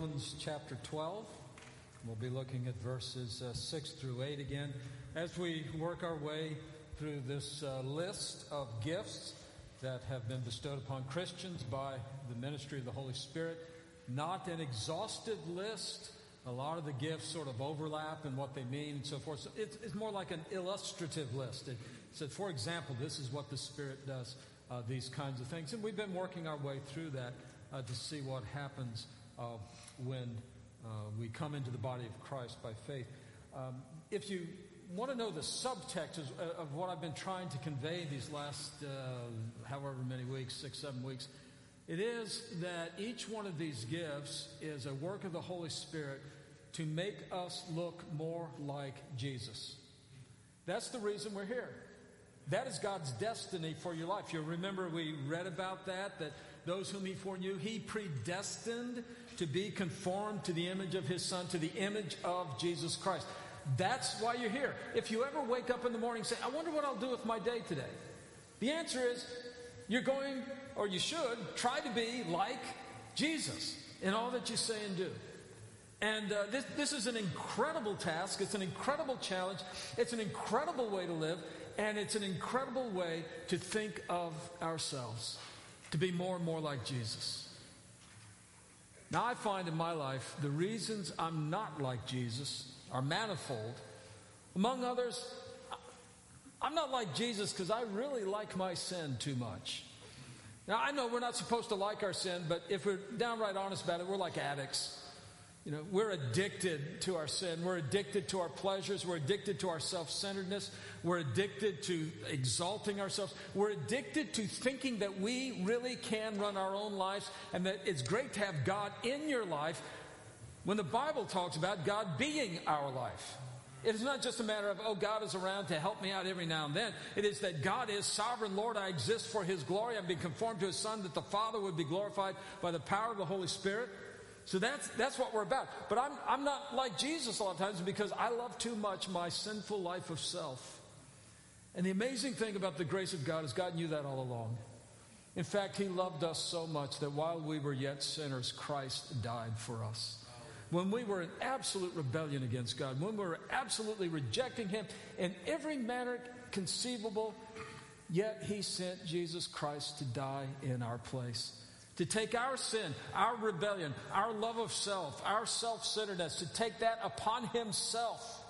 Romans chapter 12. We'll be looking at verses uh, 6 through 8 again as we work our way through this uh, list of gifts that have been bestowed upon Christians by the ministry of the Holy Spirit. Not an exhaustive list. A lot of the gifts sort of overlap in what they mean and so forth. So it's, it's more like an illustrative list. It said, for example, this is what the Spirit does, uh, these kinds of things. And we've been working our way through that uh, to see what happens uh, when uh, we come into the body of Christ by faith. Um, if you want to know the subtext of, uh, of, what I've been trying to convey these last uh, however many weeks, six, seven weeks, it is that each one of these gifts is a work of the Holy Spirit to make us look more like Jesus. That's the reason we're here. That is God's destiny for your life. You remember we read about that, that those whom he foreknew, he predestined to be conformed to the image of his son, to the image of Jesus Christ. That's why you're here. If you ever wake up in the morning and say, I wonder what I'll do with my day today, the answer is you're going, or you should, try to be like Jesus in all that you say and do. And uh, this, this is an incredible task. It's an incredible challenge. It's an incredible way to live. And it's an incredible way to think of ourselves to be more and more like Jesus. Now, I find in my life the reasons I'm not like Jesus are manifold. Among others, I'm not like Jesus because I really like my sin too much. Now, I know we're not supposed to like our sin, but if we're downright honest about it, we're like addicts. You know, we're addicted to our sin. We're addicted to our pleasures. We're addicted to our self centeredness. We're addicted to exalting ourselves. We're addicted to thinking that we really can run our own lives and that it's great to have God in your life when the Bible talks about God being our life. It is not just a matter of, oh, God is around to help me out every now and then. It is that God is sovereign Lord. I exist for His glory. I'm being conformed to His Son, that the Father would be glorified by the power of the Holy Spirit. So that's, that's what we're about. But I'm, I'm not like Jesus a lot of times because I love too much my sinful life of self. And the amazing thing about the grace of God is God knew that all along. In fact, He loved us so much that while we were yet sinners, Christ died for us. When we were in absolute rebellion against God, when we were absolutely rejecting Him in every manner conceivable, yet He sent Jesus Christ to die in our place to take our sin, our rebellion, our love of self, our self centeredness, to take that upon Himself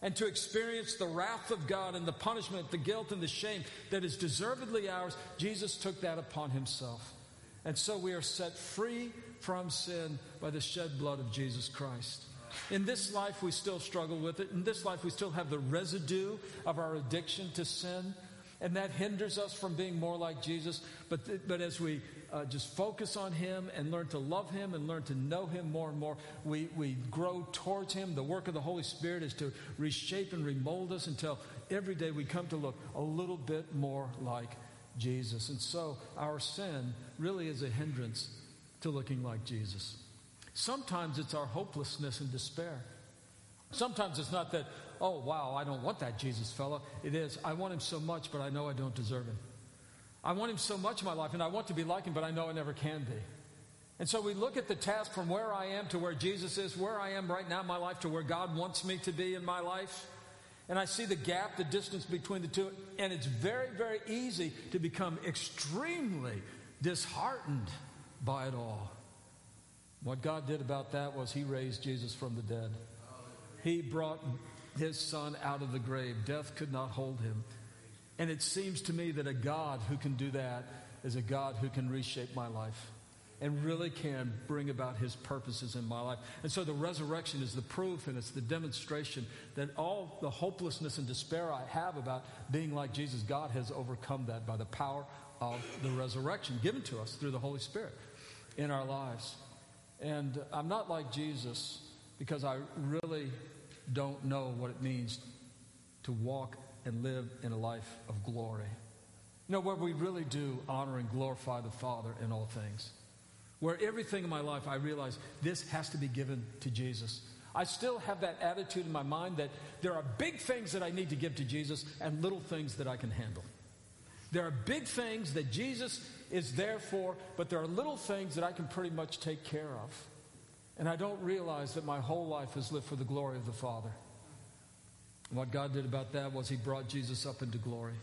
and to experience the wrath of God and the punishment, the guilt, and the shame that is deservedly ours, Jesus took that upon Himself. And so we are set free from sin by the shed blood of Jesus Christ. In this life, we still struggle with it. In this life, we still have the residue of our addiction to sin and that hinders us from being more like Jesus. But, th- but as we uh, just focus on Him and learn to love Him and learn to know Him more and more, we, we grow towards Him. The work of the Holy Spirit is to reshape and remold us until every day we come to look a little bit more like Jesus. And so our sin really is a hindrance to looking like Jesus. Sometimes it's our hopelessness and despair. Sometimes it's not that, oh, wow, I don't want that Jesus fellow. It is, I want him so much, but I know I don't deserve him. I want him so much in my life, and I want to be like him, but I know I never can be. And so we look at the task from where I am to where Jesus is, where I am right now in my life to where God wants me to be in my life. And I see the gap, the distance between the two. And it's very, very easy to become extremely disheartened by it all. What God did about that was He raised Jesus from the dead. He brought his son out of the grave. Death could not hold him. And it seems to me that a God who can do that is a God who can reshape my life and really can bring about his purposes in my life. And so the resurrection is the proof and it's the demonstration that all the hopelessness and despair I have about being like Jesus, God has overcome that by the power of the resurrection given to us through the Holy Spirit in our lives. And I'm not like Jesus because I really don't know what it means to walk and live in a life of glory. You know, where we really do honor and glorify the Father in all things. Where everything in my life I realize this has to be given to Jesus. I still have that attitude in my mind that there are big things that I need to give to Jesus and little things that I can handle. There are big things that Jesus is there for, but there are little things that I can pretty much take care of. And I don't realize that my whole life is lived for the glory of the Father. What God did about that was He brought Jesus up into glory.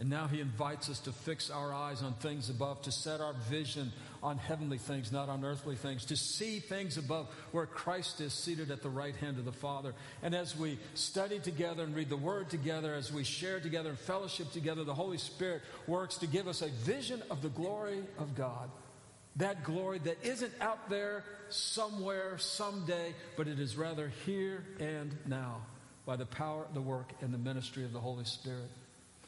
And now He invites us to fix our eyes on things above, to set our vision on heavenly things, not on earthly things, to see things above where Christ is seated at the right hand of the Father. And as we study together and read the Word together, as we share together and fellowship together, the Holy Spirit works to give us a vision of the glory of God. That glory that isn't out there somewhere, someday, but it is rather here and now by the power, the work, and the ministry of the Holy Spirit.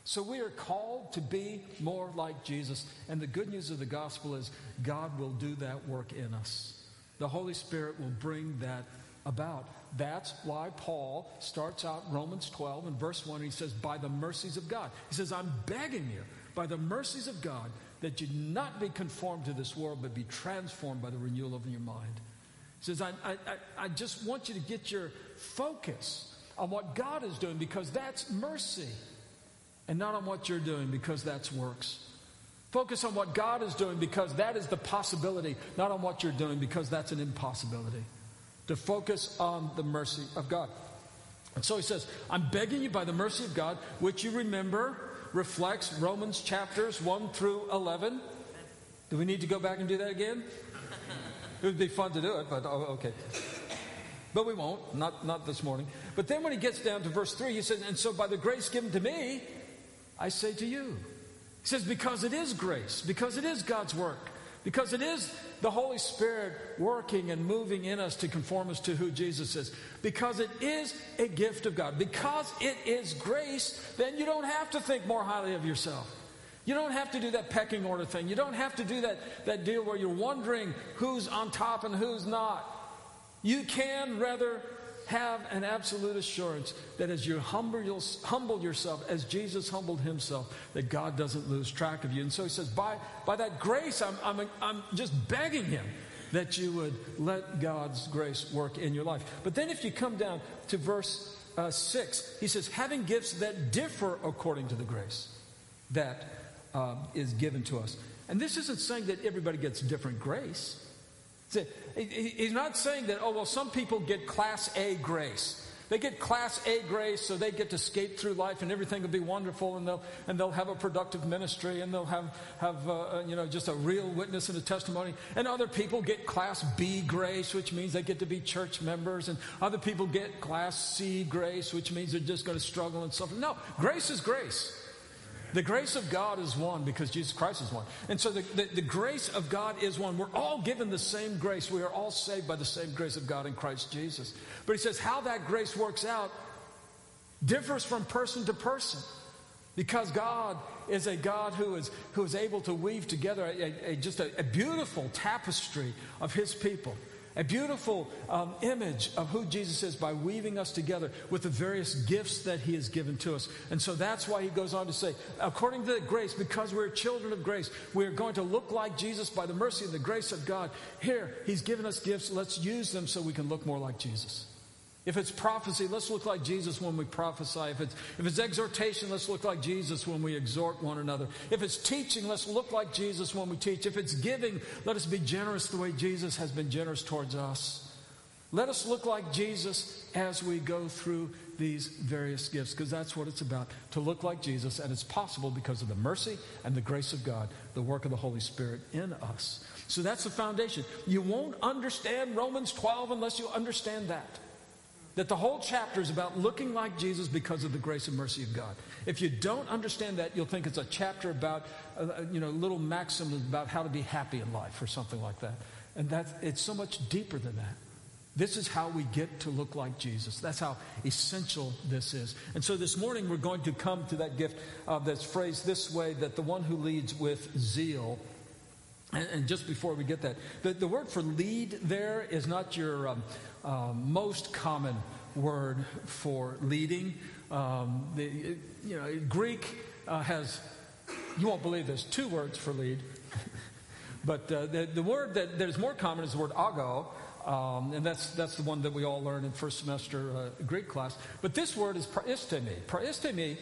So we are called to be more like Jesus. And the good news of the gospel is God will do that work in us. The Holy Spirit will bring that about. That's why Paul starts out Romans 12 and verse 1. He says, By the mercies of God. He says, I'm begging you, by the mercies of God, that you not be conformed to this world, but be transformed by the renewal of your mind. He says, I, I, I just want you to get your focus on what God is doing because that's mercy and not on what you're doing because that's works. Focus on what God is doing because that is the possibility, not on what you're doing because that's an impossibility. To focus on the mercy of God. And so he says, I'm begging you by the mercy of God, which you remember reflects Romans chapters 1 through 11. Do we need to go back and do that again? It would be fun to do it, but oh, okay. But we won't, not, not this morning. But then when he gets down to verse 3, he says, And so by the grace given to me, I say to you. He says, because it is grace, because it is God's work, because it is the Holy Spirit working and moving in us to conform us to who Jesus is, because it is a gift of God, because it is grace, then you don't have to think more highly of yourself. You don't have to do that pecking order thing. You don't have to do that, that deal where you're wondering who's on top and who's not. You can rather have an absolute assurance that as you humble, yourself, as Jesus humbled himself, that God doesn't lose track of you. And so he says, by, by that grace, I'm, I'm, I'm just begging him that you would let God's grace work in your life. But then if you come down to verse uh, 6, he says, having gifts that differ according to the grace that uh, is given to us. And this isn't saying that everybody gets different grace. He's not saying that, oh, well, some people get class A grace. They get class A grace so they get to skate through life and everything will be wonderful and they'll, and they'll have a productive ministry and they'll have, have uh, uh, you know, just a real witness and a testimony. And other people get class B grace, which means they get to be church members. And other people get class C grace, which means they're just going to struggle and suffer. No, grace is grace. The grace of God is one because Jesus Christ is one. And so the, the, the, grace of God is one. We're all given the same grace. We are all saved by the same grace of God in Christ Jesus. But he says how that grace works out differs from person to person. Because God is a God who is, who is able to weave together a, a, just a, a beautiful tapestry of his people a beautiful um, image of who Jesus is by weaving us together with the various gifts that he has given to us. And so that's why he goes on to say, according to the grace, because we're children of grace, we're going to look like Jesus by the mercy and the grace of God. Here, he's given us gifts. Let's use them so we can look more like Jesus. If it's prophecy, let's look like Jesus when we prophesy. If it's, if it's exhortation, let's look like Jesus when we exhort one another. If it's teaching, let's look like Jesus when we teach. If it's giving, let us be generous the way Jesus has been generous towards us. Let us look like Jesus as we go through these various gifts, because that's what it's about to look like Jesus, and it's possible because of the mercy and the grace of God, the work of the Holy Spirit in us. So that's the foundation. You won't understand Romans 12 unless you understand that that the whole chapter is about looking like Jesus because of the grace and mercy of God. If you don't understand that, you'll think it's a chapter about, uh, uh, you know, little maxims about how to be happy in life or something like that. And that's, it's so much deeper than that. This is how we get to look like Jesus. That's how essential this is. And so this morning we're going to come to that gift uh, that's phrased this way that the one who leads with zeal. And, and just before we get that, the, the word for lead there is not your. Um, uh, most common word for leading. Um, the, you know, Greek uh, has, you won't believe this, two words for lead. but uh, the, the word that, that is more common is the word ago. Um, and that's, that's the one that we all learn in first semester uh, Greek class. But this word is proistemi. Proistemi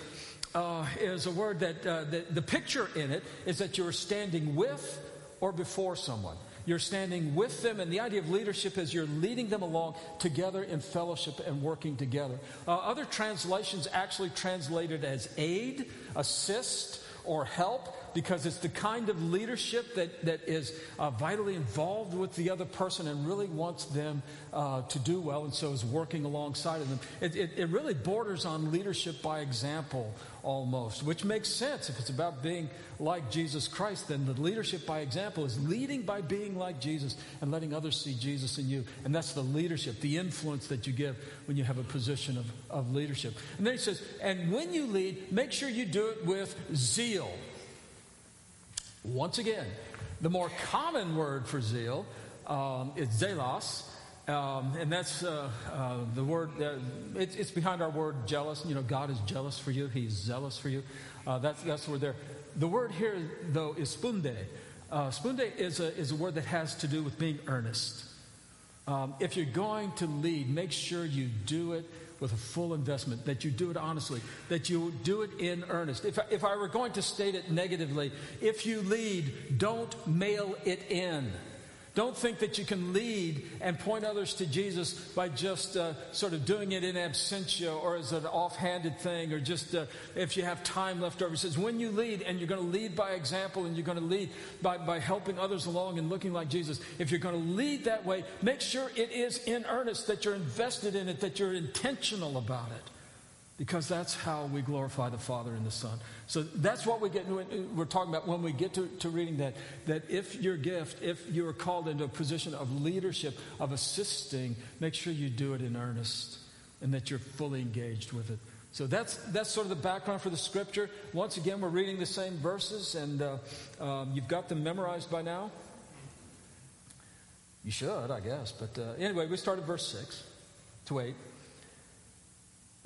uh, is a word that, uh, that the picture in it is that you're standing with or before someone. You're standing with them, and the idea of leadership is you're leading them along together in fellowship and working together. Uh, other translations actually translated as aid, assist, or help because it's the kind of leadership that, that is uh, vitally involved with the other person and really wants them uh, to do well and so is working alongside of them. It, it, it really borders on leadership by example almost, which makes sense. If it's about being like Jesus Christ, then the leadership by example is leading by being like Jesus and letting others see Jesus in you. And that's the leadership, the influence that you give when you have a position of, of leadership. And then he says, and when you lead, make sure you do it with zeal. Once again, the more common word for zeal um, is zelos. Um, and that's uh, uh, the word, uh, it, it's behind our word jealous. You know, God is jealous for you, He's zealous for you. Uh, that's, that's the word there. The word here, though, is spoude. Uh, spoude is a, is a word that has to do with being earnest. Um, if you're going to lead, make sure you do it with a full investment, that you do it honestly, that you do it in earnest. If, if I were going to state it negatively, if you lead, don't mail it in. Don't think that you can lead and point others to Jesus by just uh, sort of doing it in absentia or as an offhanded thing or just uh, if you have time left over. He says, when you lead, and you're going to lead by example and you're going to lead by, by helping others along and looking like Jesus, if you're going to lead that way, make sure it is in earnest, that you're invested in it, that you're intentional about it because that's how we glorify the Father and the Son. So that's what we get, we're talking about when we get to, to reading that, that if your gift, if you are called into a position of leadership, of assisting, make sure you do it in earnest and that you're fully engaged with it. So that's, that's sort of the background for the scripture. Once again, we're reading the same verses, and uh, um, you've got them memorized by now. You should, I guess. But uh, anyway, we start at verse 6 to 8.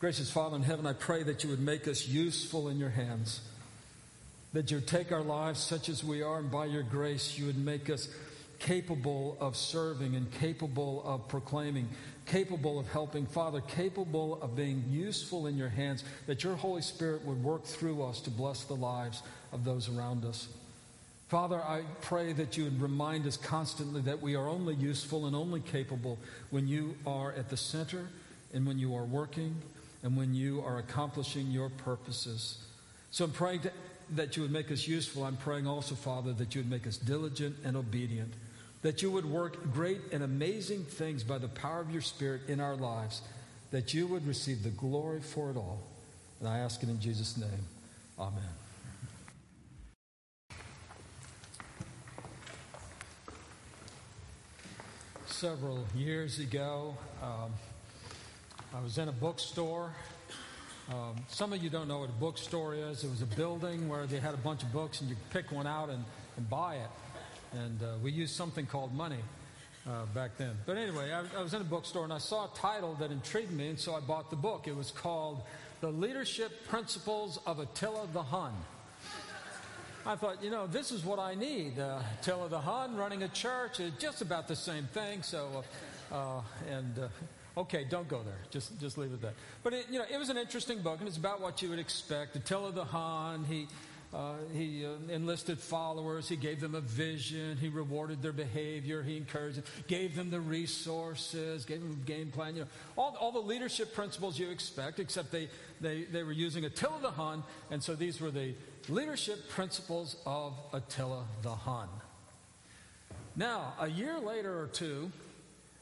Gracious Father in heaven, I pray that you would make us useful in your hands. That you would take our lives such as we are, and by your grace, you would make us capable of serving and capable of proclaiming, capable of helping. Father, capable of being useful in your hands, that your Holy Spirit would work through us to bless the lives of those around us. Father, I pray that you would remind us constantly that we are only useful and only capable when you are at the center and when you are working and when you are accomplishing your purposes. So I'm praying to, that you would make us useful. I'm praying also, Father, that you would make us diligent and obedient, that you would work great and amazing things by the power of your Spirit in our lives, that you would receive the glory for it all. And I ask it in Jesus' name. Amen. Several years ago, um, I was in a bookstore. Um, some of you don't know what a bookstore is. It was a building where they had a bunch of books, and you pick one out and, and buy it. And uh, we used something called money uh, back then. But anyway, I, I was in a bookstore and I saw a title that intrigued me, and so I bought the book. It was called The Leadership Principles of Attila the Hun. I thought, you know, this is what I need. Uh, Attila the Hun running a church is just about the same thing. So, uh, and uh, Okay, don't go there. Just, just leave it there. But it, you know, it was an interesting book, and it's about what you would expect. Attila the Hun, he, uh, he uh, enlisted followers. He gave them a vision. He rewarded their behavior. He encouraged them, gave them the resources, gave them a game plan. You know, all, all the leadership principles you expect, except they, they, they were using Attila the Hun, and so these were the leadership principles of Attila the Hun. Now, a year later or two,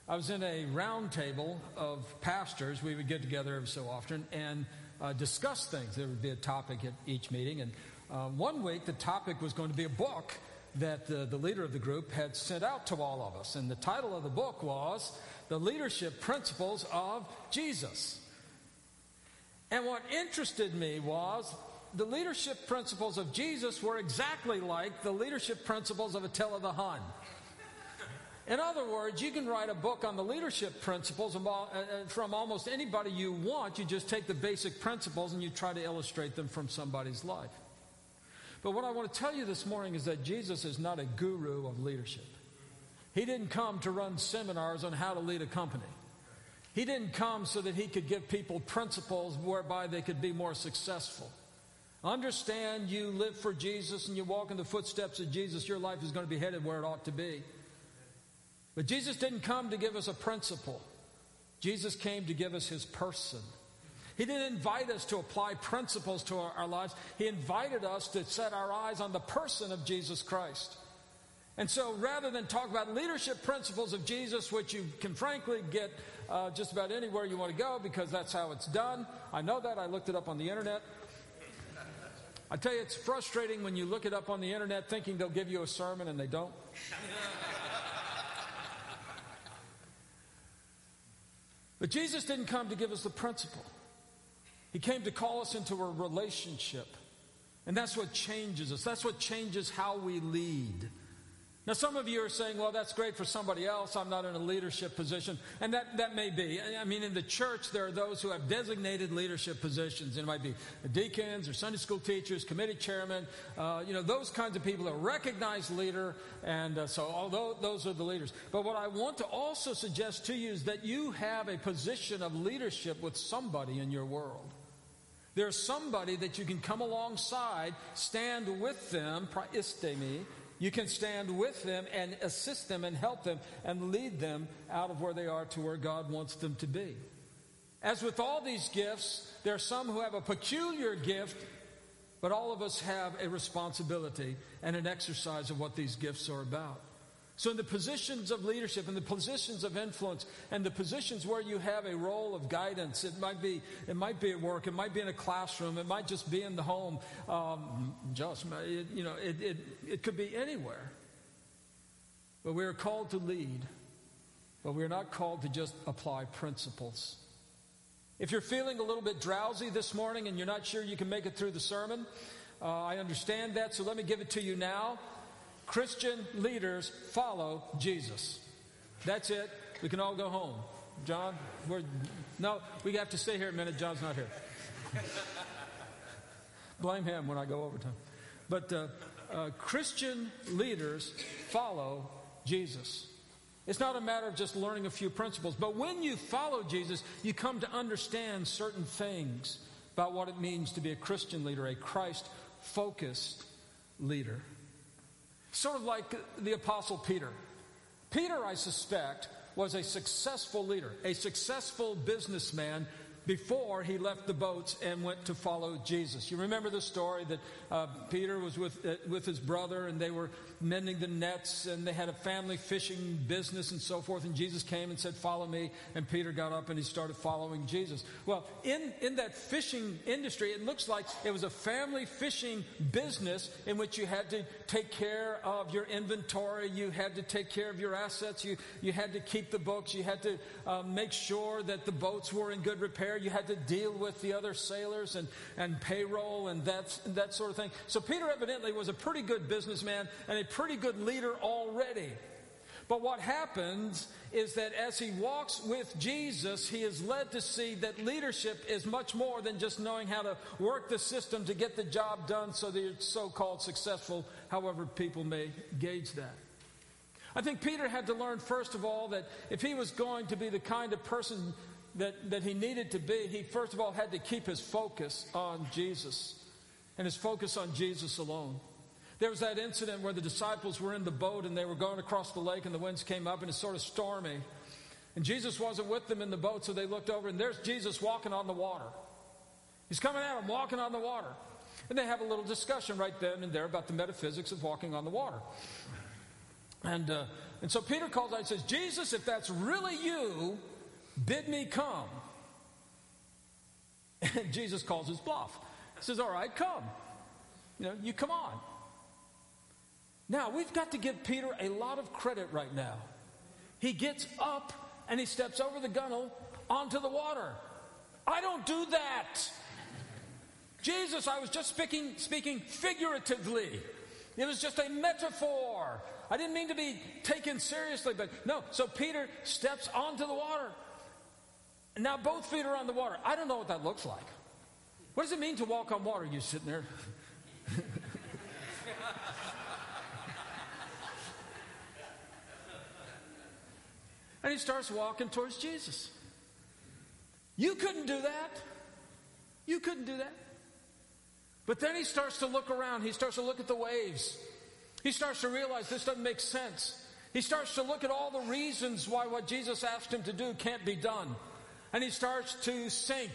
I was in a round table of pastors. We would get together every so often and uh, discuss things. There would be a topic at each meeting. And uh, one week, the topic was going to be a book that uh, the leader of the group had sent out to all of us. And the title of the book was The Leadership Principles of Jesus. And what interested me was the leadership principles of Jesus were exactly like the leadership principles of Attila the Hun. In other words, you can write a book on the leadership principles uh, uh, from almost anybody you want. You just take the basic principles and you try to illustrate them from somebody's life. But what I want to tell you this morning is that Jesus is not a guru of leadership. He didn't come to run seminars on how to lead a company. He didn't come so that he could give people principles whereby they could be more successful. Understand you live for Jesus and you walk in the footsteps of Jesus, your life is going to be headed where it ought to be. But Jesus didn't come to give us a principle. Jesus came to give us his person. He didn't invite us to apply principles to our, our, lives. He invited us to set our eyes on the person of Jesus Christ. And so rather than talk about leadership principles of Jesus, which you can frankly get uh, just about anywhere you want to go because that's how it's done, I know that. I looked it up on the internet. I tell you, it's frustrating when you look it up on the internet thinking they'll give you a sermon and they don't. But Jesus didn't come to give us the principle. He came to call us into a relationship. And that's what changes us. That's what changes how we lead. Now, some of you are saying, well, that's great for somebody else. I'm not in a leadership position. And that, that may be. I mean, in the church, there are those who have designated leadership positions. It might be deacons or Sunday school teachers, committee chairmen, uh, you know, those kinds of people, a recognized leader. And uh, so, although those are the leaders. But what I want to also suggest to you is that you have a position of leadership with somebody in your world. There's somebody that you can come alongside, stand with them, proistemi, you can stand with them and assist them and help them and lead them out of where they are to where God wants them to be. As with all these gifts, there are some who have a peculiar gift, but all of us have a responsibility and an exercise of what these gifts are about. So, in the positions of leadership, in the positions of influence, and the positions where you have a role of guidance, it might be, it might be at work, it might be in a classroom, it might just be in the home. Um, just, it, you know, it, it, it could be anywhere. But we are called to lead, but we are not called to just apply principles. If you're feeling a little bit drowsy this morning and you're not sure you can make it through the sermon, uh, I understand that, so let me give it to you now. Christian leaders follow Jesus. That's it. We can all go home. John, we're, no, we have to stay here a minute. John's not here. Blame him when I go overtime. But uh, uh, Christian leaders follow Jesus. It's not a matter of just learning a few principles, but when you follow Jesus, you come to understand certain things about what it means to be a Christian leader, a Christ focused leader. Sort of like the Apostle Peter. Peter, I suspect, was a successful leader, a successful businessman before he left the boats and went to follow Jesus. You remember the story that uh, Peter was with, uh, with his brother and they were mending the nets and they had a family fishing business and so forth. And Jesus came and said, Follow me. And Peter got up and he started following Jesus. Well, in, in that fishing industry, it looks like it was a family fishing business in which you had to take care of your inventory, you had to take care of your assets, you, you had to keep the books, you had to uh, make sure that the boats were in good repair there. You had to deal with the other sailors and, and payroll and that, that sort of thing. So Peter evidently was a pretty good businessman and a pretty good leader already. But what happens is that as he walks with Jesus, he is led to see that leadership is much more than just knowing how to work the system to get the job done so that you're so called successful, however people may gauge that. I think Peter had to learn, first of all, that if he was going to be the kind of person that, that he needed to be, he first of all had to keep his focus on Jesus and his focus on Jesus alone. There was that incident where the disciples were in the boat and they were going across the lake and the winds came up and it's sort of stormy. And Jesus wasn't with them in the boat, so they looked over and there's Jesus walking on the water. He's coming at them, walking on the water. And they have a little discussion right then and there about the metaphysics of walking on the water. And, uh, and so Peter calls out and says, Jesus, if that's really you, Bid me come. And Jesus calls his bluff. He says, All right, come. You know, you come on. Now, we've got to give Peter a lot of credit right now. He gets up and he steps over the gunnel onto the water. I don't do that. Jesus, I was just speaking, speaking figuratively. It was just a metaphor. I didn't mean to be taken seriously, but no. So Peter steps onto the water. Now both feet are on the water. I don't know what that looks like. What does it mean to walk on water? You sitting there. and he starts walking towards Jesus. You couldn't do that. You couldn't do that. But then he starts to look around. He starts to look at the waves. He starts to realize this doesn't make sense. He starts to look at all the reasons why what Jesus asked him to do can't be done. And he starts to sink.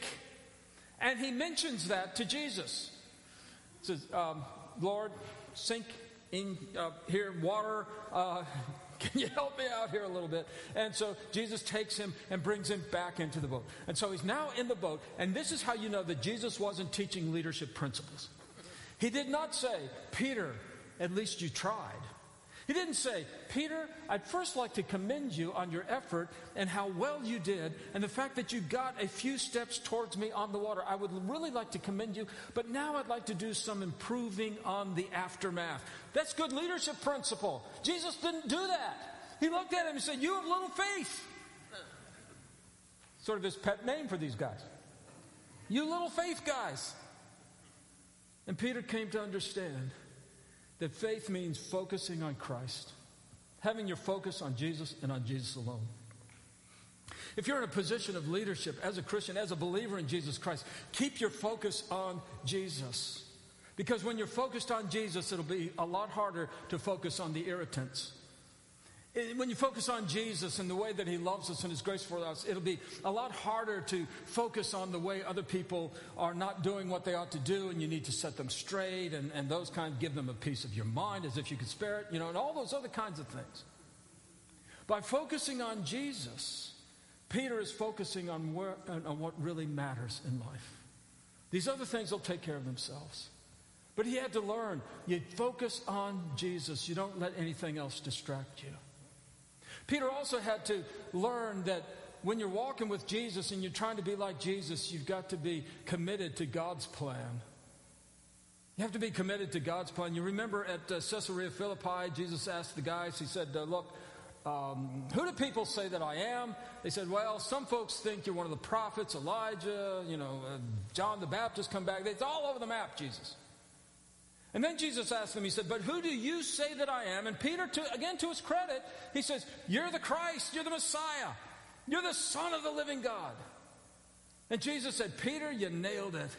And he mentions that to Jesus. He says, um, Lord, sink in uh, here, water. Uh, can you help me out here a little bit? And so Jesus takes him and brings him back into the boat. And so he's now in the boat. And this is how you know that Jesus wasn't teaching leadership principles. He did not say, Peter, at least you tried. He didn't say, Peter, I'd first like to commend you on your effort and how well you did and the fact that you got a few steps towards me on the water. I would really like to commend you, but now I'd like to do some improving on the aftermath. That's good leadership principle. Jesus didn't do that. He looked at him and said, You have little faith. Sort of his pet name for these guys. You little faith guys. And Peter came to understand that faith means focusing on Christ, having your focus on Jesus and on Jesus alone. If you're in a position of leadership as a Christian, as a believer in Jesus Christ, keep your focus on Jesus. Because when you're focused on Jesus, it'll be a lot harder to focus on the irritants. When you focus on Jesus and the way that He loves us and His grace for us, it'll be a lot harder to focus on the way other people are not doing what they ought to do and you need to set them straight and, and those kind, give them a piece of your mind as if you could spare it, you know, and all those other kinds of things. By focusing on Jesus, Peter is focusing on, where, on what really matters in life. These other things will take care of themselves. But he had to learn you focus on Jesus, you don't let anything else distract you. Peter also had to learn that when you're walking with Jesus and you're trying to be like Jesus, you've got to be committed to God's plan. You have to be committed to God's plan. You remember at uh, Caesarea Philippi, Jesus asked the guys, he said, uh, Look, um, who do people say that I am? They said, Well, some folks think you're one of the prophets, Elijah, you know, uh, John the Baptist come back. It's all over the map, Jesus. And then Jesus asked them, He said, But who do you say that I am? And Peter, to, again to his credit, he says, You're the Christ, you're the Messiah, you're the Son of the living God. And Jesus said, Peter, you nailed it.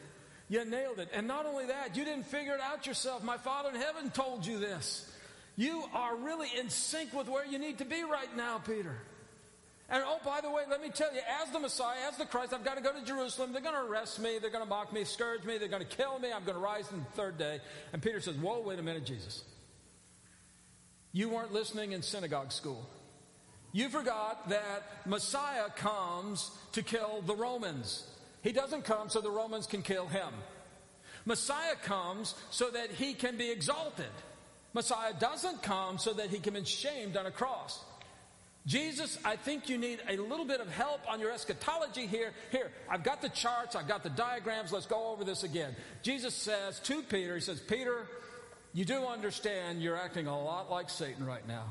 You nailed it. And not only that, you didn't figure it out yourself. My Father in heaven told you this. You are really in sync with where you need to be right now, Peter. And oh, by the way, let me tell you, as the Messiah, as the Christ, I've got to go to Jerusalem. They're going to arrest me. They're going to mock me, scourge me. They're going to kill me. I'm going to rise on the third day. And Peter says, Whoa, wait a minute, Jesus. You weren't listening in synagogue school. You forgot that Messiah comes to kill the Romans. He doesn't come so the Romans can kill him. Messiah comes so that he can be exalted. Messiah doesn't come so that he can be shamed on a cross. Jesus, I think you need a little bit of help on your eschatology here. Here, I've got the charts, I've got the diagrams, let's go over this again. Jesus says to Peter, He says, Peter, you do understand you're acting a lot like Satan right now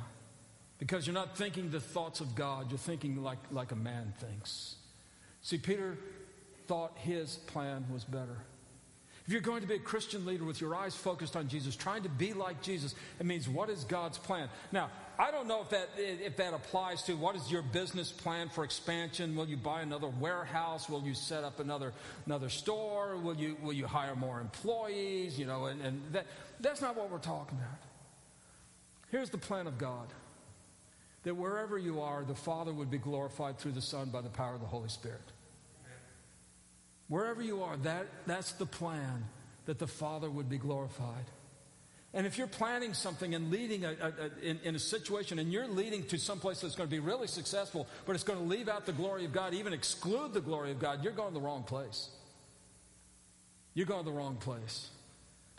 because you're not thinking the thoughts of God, you're thinking like, like a man thinks. See, Peter thought his plan was better. If you're going to be a Christian leader with your eyes focused on Jesus, trying to be like Jesus, it means what is God's plan? Now, I don't know if that if that applies to what is your business plan for expansion? Will you buy another warehouse? Will you set up another another store? Will you will you hire more employees? You know, and, and that that's not what we're talking about. Here's the plan of God. That wherever you are, the Father would be glorified through the Son by the power of the Holy Spirit. Wherever you are, that, that's the plan that the Father would be glorified. And if you're planning something and leading a, a, a, in, in, a situation and you're leading to some place that's going to be really successful, but it's going to leave out the glory of God, even exclude the glory of God, you're going the wrong place. You're going the wrong place.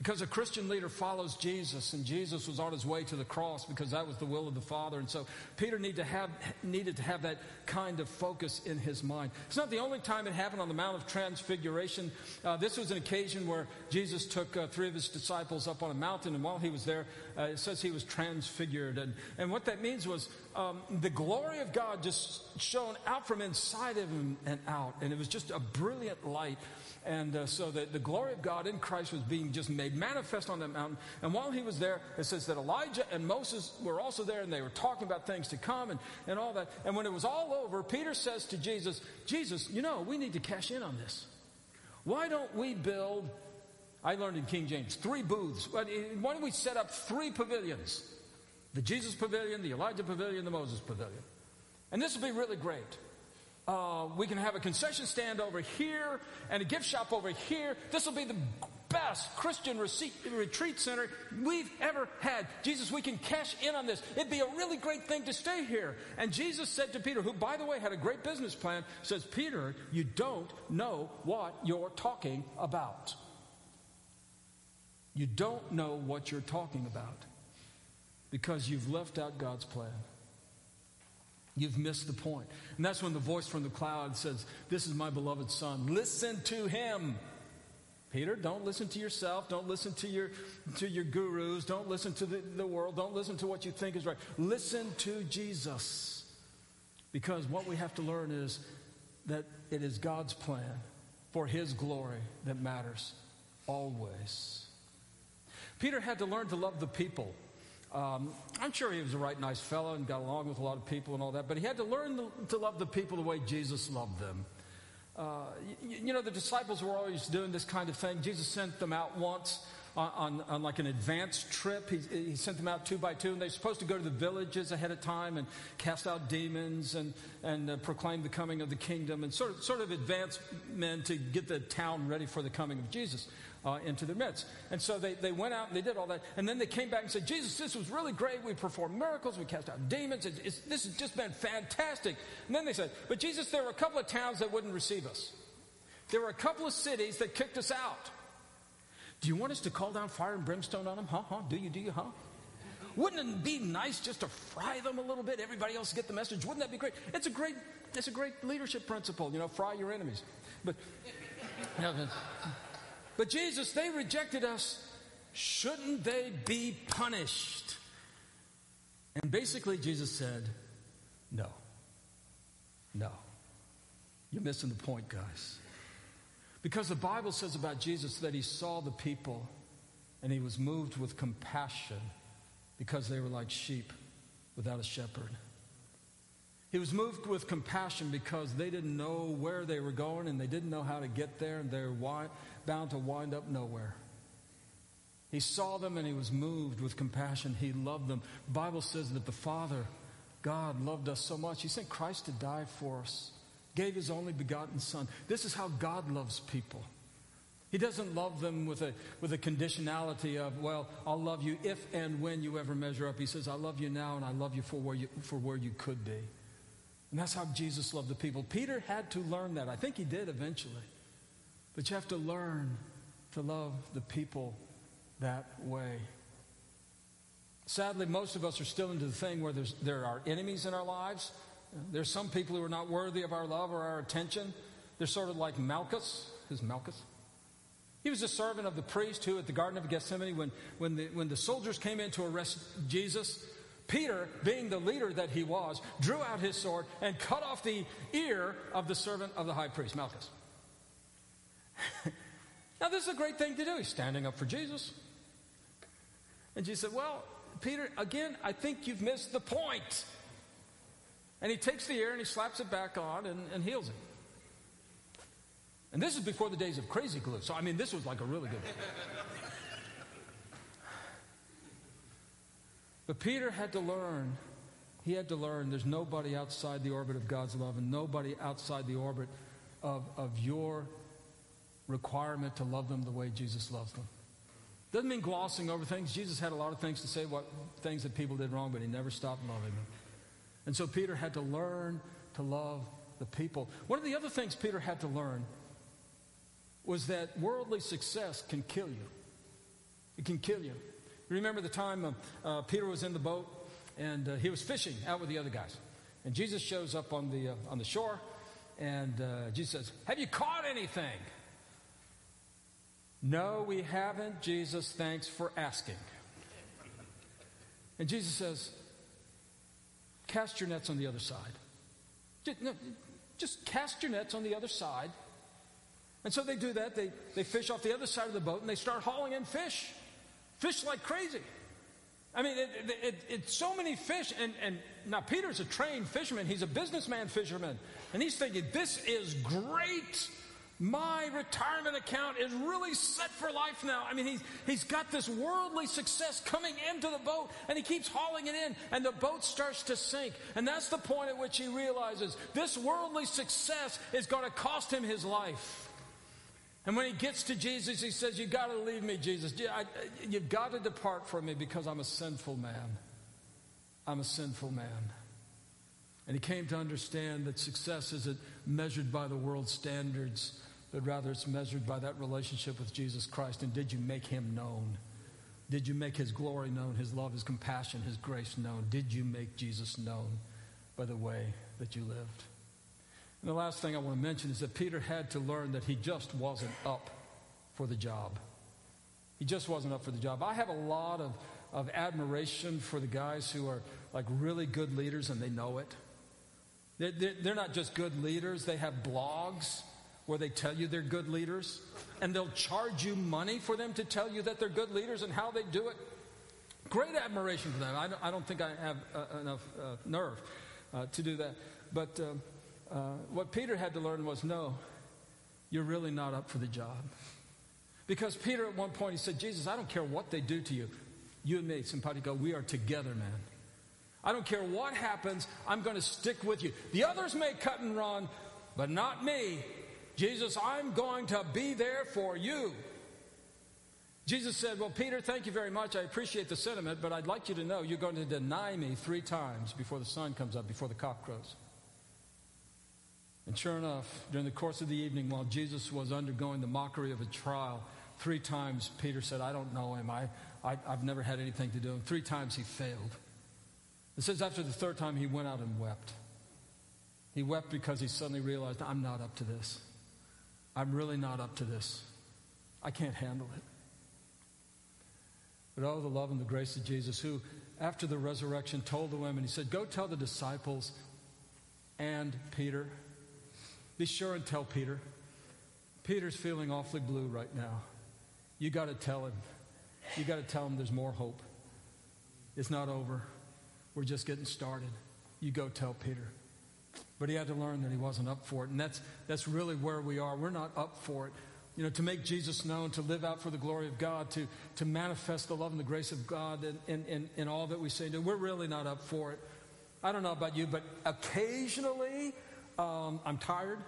Because a Christian leader follows Jesus, and Jesus was on his way to the cross because that was the will of the Father. And so Peter need to have, needed to have that kind of focus in his mind. It's not the only time it happened on the Mount of Transfiguration. Uh, this was an occasion where Jesus took uh, three of his disciples up on a mountain, and while he was there, uh, it says he was transfigured. And, and what that means was um, the glory of God just shone out from inside of him and out. And it was just a brilliant light. And uh, so the, the glory of God in Christ was being just made manifest on that mountain. And while he was there, it says that Elijah and Moses were also there and they were talking about things to come and, and all that. And when it was all over, Peter says to Jesus, Jesus, you know, we need to cash in on this. Why don't we build, I learned in King James, three booths. Why don't we set up three pavilions? The Jesus pavilion, the Elijah pavilion, the Moses pavilion. And this will be really great. Uh, we can have a concession stand over here and a gift shop over here. This will be the best Christian retreat center we've ever had. Jesus, we can cash in on this. It'd be a really great thing to stay here. And Jesus said to Peter, who, by the way, had a great business plan, says, Peter, you don't know what you're talking about. You don't know what you're talking about because you've left out God's plan. You've missed the point. And that's when the voice from the cloud says, This is my beloved son. Listen to him. Peter, don't listen to yourself. Don't listen to your, to your gurus. Don't listen to the, the world. Don't listen to what you think is right. Listen to Jesus. Because what we have to learn is that it is God's plan for his glory that matters always. Peter had to learn to love the people. Um, I'm sure he was a right nice fellow and got along with a lot of people and all that, but he had to learn to love the people the way Jesus loved them. Uh, you, you, know, the disciples were always doing this kind of thing. Jesus sent them out once on, on, on like an advanced trip. He, he, sent them out two by two, and they're supposed to go to the villages ahead of time and cast out demons and, and uh, proclaim the coming of the kingdom and sort of, sort of advance men to get the town ready for the coming of Jesus uh, into their midst. And so they, they went out and they did all that. And then they came back and said, Jesus, this was really great. We performed miracles. We cast out demons. This has just been fantastic. And then they said, But Jesus, there were a couple of towns that wouldn't receive us. There were a couple of cities that kicked us out. Do you want us to call down fire and brimstone on them? Huh? Huh? Do you? Do you? Huh? Wouldn't it be nice just to fry them a little bit? Everybody else get the message. Wouldn't that be great? It's a great, it's a great leadership principle. You know, fry your enemies. But, but Jesus, they rejected us. Shouldn't they be punished? And basically, Jesus said, No. No. You're missing the point, guys. Because the Bible says about Jesus that he saw the people and he was moved with compassion because they were like sheep without a shepherd. He was moved with compassion because they didn't know where they were going and they didn't know how to get there and they were bound to wind up nowhere. He saw them and he was moved with compassion. He loved them. The Bible says that the Father, God, loved us so much. He sent Christ to die for us, gave his only begotten Son. This is how God loves people. He doesn't love them with a, with a conditionality of, well, I'll love you if and when you ever measure up. He says, I love you now and I love you for where you, for where you could be. And that's how Jesus loved the people. Peter had to learn that. I think he did eventually. But you have to learn to love the people that way. Sadly, most of us are still into the thing where there are enemies in our lives. There's some people who are not worthy of our love or our attention. They're sort of like Malchus. Who's Malchus? He was a servant of the priest who, at the Garden of Gethsemane, when, when, the, when the soldiers came in to arrest Jesus, Peter, being the leader that he was, drew out his sword and cut off the ear of the servant of the high priest, Malchus. now, this is a great thing to do. He's standing up for Jesus. And Jesus said, Well, Peter, again, I think you've missed the point. And he takes the ear and he slaps it back on and, and heals it. And this is before the days of crazy glue. So, I mean, this was like a really good. But Peter had to learn, he had to learn there's nobody outside the orbit of God's love and nobody outside the orbit of, of your requirement to love them the way Jesus loves them. Doesn't mean glossing over things. Jesus had a lot of things to say, what things that people did wrong, but he never stopped loving them. And so Peter had to learn to love the people. One of the other things Peter had to learn was that worldly success can kill you. It can kill you. Remember the time uh, uh, Peter was in the boat and uh, he was fishing out with the other guys. And Jesus shows up on the, uh, on the shore and uh, Jesus says, Have you caught anything? No, we haven't, Jesus. Thanks for asking. And Jesus says, Cast your nets on the other side. Just, no, just cast your nets on the other side. And so they do that. They, they fish off the other side of the boat and they start hauling in fish. Fish like crazy. I mean, it, it, it, it's so many fish. And, and now Peter's a trained fisherman, he's a businessman fisherman. And he's thinking, this is great. My retirement account is really set for life now. I mean, he's, he's got this worldly success coming into the boat and he keeps hauling it in and the boat starts to sink. And that's the point at which he realizes this worldly success is going to cost him his life. And when he gets to Jesus, he says, You've got to leave me, Jesus. You've got to depart from me because I'm a sinful man. I'm a sinful man. And he came to understand that success isn't measured by the world's standards, but rather it's measured by that relationship with Jesus Christ. And did you make him known? Did you make his glory known, his love, his compassion, his grace known? Did you make Jesus known by the way that you lived? And the last thing I want to mention is that Peter had to learn that he just wasn't up for the job. He just wasn't up for the job. I have a lot of, of admiration for the guys who are like really good leaders and they know it. They're, they're not just good leaders, they have blogs where they tell you they're good leaders, and they'll charge you money for them to tell you that they're good leaders and how they do it. Great admiration for them. I don't, I don't think I have uh, enough uh, nerve uh, to do that. But um, uh, what Peter had to learn was no, you're really not up for the job. Because Peter, at one point, he said, Jesus, I don't care what they do to you. You and me, simpatico, we are together, man. I don't care what happens, I'm going to stick with you. The others may cut and run, but not me. Jesus, I'm going to be there for you. Jesus said, Well, Peter, thank you very much. I appreciate the sentiment, but I'd like you to know you're going to deny me three times before the sun comes up, before the cock crows. And sure enough, during the course of the evening, while Jesus was undergoing the mockery of a trial, three times Peter said, I don't know him. I, I, have never had anything to do with him. Three times he failed. It says after the third time, he went out and wept. He wept because he suddenly realized, I'm not up to this. I'm really not up to this. I can't handle it. But oh, the love and the grace of Jesus, who, after the resurrection, told the women, He said, Go tell the disciples and Peter. Be sure and tell Peter. Peter's feeling awfully blue right now. You got to tell him. You got to tell him there's more hope. It's not over. We're just getting started. You go tell Peter. But he had to learn that he wasn't up for it. And that's, that's really where we are. We're not up for it. You know, to make Jesus known, to live out for the glory of God, to, to manifest the love and the grace of God in, in, in, in all that we say. and do, We're really not up for it. I don't know about you, but occasionally um, I'm tired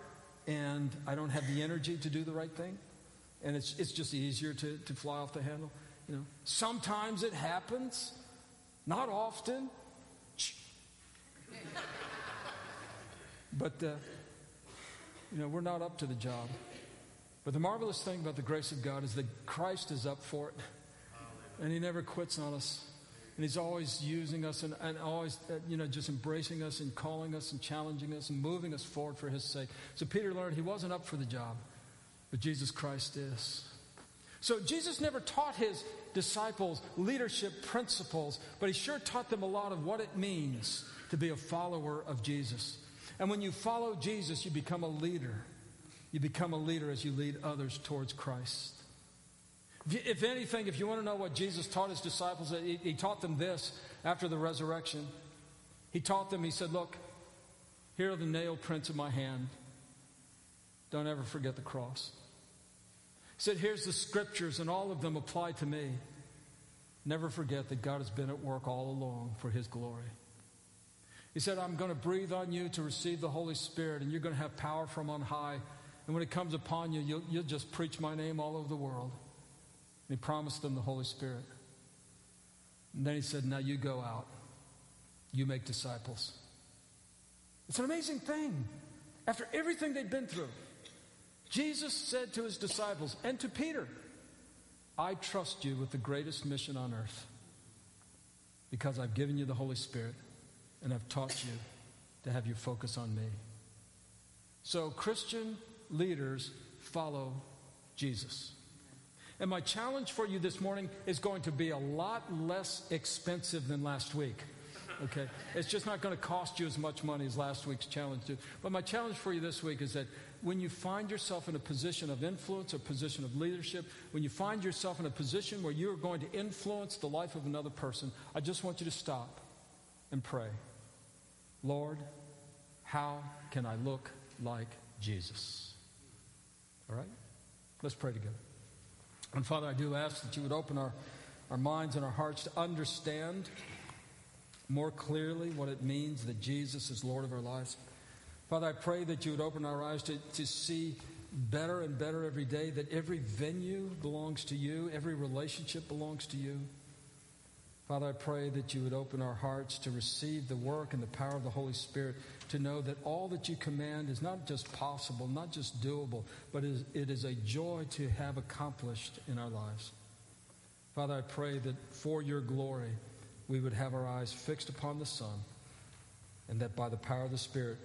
and I don't have the energy to do the right thing. And it's, it's just easier to, to fly off the handle. You know, sometimes it happens, not often. But, uh, you know, we're not up to the job. But the marvelous thing about the grace of God is that Christ is up for it. And He never quits on us. And He's always using us and, and always, uh, you know, just embracing us and calling us and challenging us and moving us forward for His sake. So Peter learned he wasn't up for the job, but Jesus Christ is. So Jesus never taught His disciples leadership principles, but He sure taught them a lot of what it means to be a follower of Jesus. And when you follow Jesus, you become a leader. You become a leader as you lead others towards Christ. If anything, if you want to know what Jesus taught his disciples, he, taught them this after the resurrection. He taught them, he said, Look, here are the nail prints of my hand. Don't ever forget the cross. He said, Here's the scriptures, and all of them apply to me. Never forget that God has been at work all along for his glory. He said, I'm going to breathe on you to receive the Holy Spirit, and you're going to have power from on high. And when it comes upon you, you'll, you'll just preach my name all over the world. And he promised them the Holy Spirit. And then he said, Now you go out, you make disciples. It's an amazing thing. After everything they'd been through, Jesus said to his disciples and to Peter, I trust you with the greatest mission on earth because I've given you the Holy Spirit and I've taught you to have you focus on me. So, Christian leaders follow Jesus. And my challenge for you this morning is going to be a lot less expensive than last week. Okay? It's just not going to cost you as much money as last week's challenge did. But my challenge for you this week is that when you find yourself in a position of influence, a position of leadership, when you find yourself in a position where you're going to influence the life of another person, I just want you to stop and pray. Lord, how can I look like Jesus? All right? Let's pray together. And Father, I do ask that you would open our, our minds and our hearts to understand more clearly what it means that Jesus is Lord of our lives. Father, I pray that you would open our eyes to, to see better and better every day that every venue belongs to you, every relationship belongs to you. Father, I pray that you would open our hearts to receive the work and the power of the Holy Spirit, to know that all that you command is not just possible, not just doable, but it is a joy to have accomplished in our lives. Father, I pray that for your glory, we would have our eyes fixed upon the Son, and that by the power of the Spirit,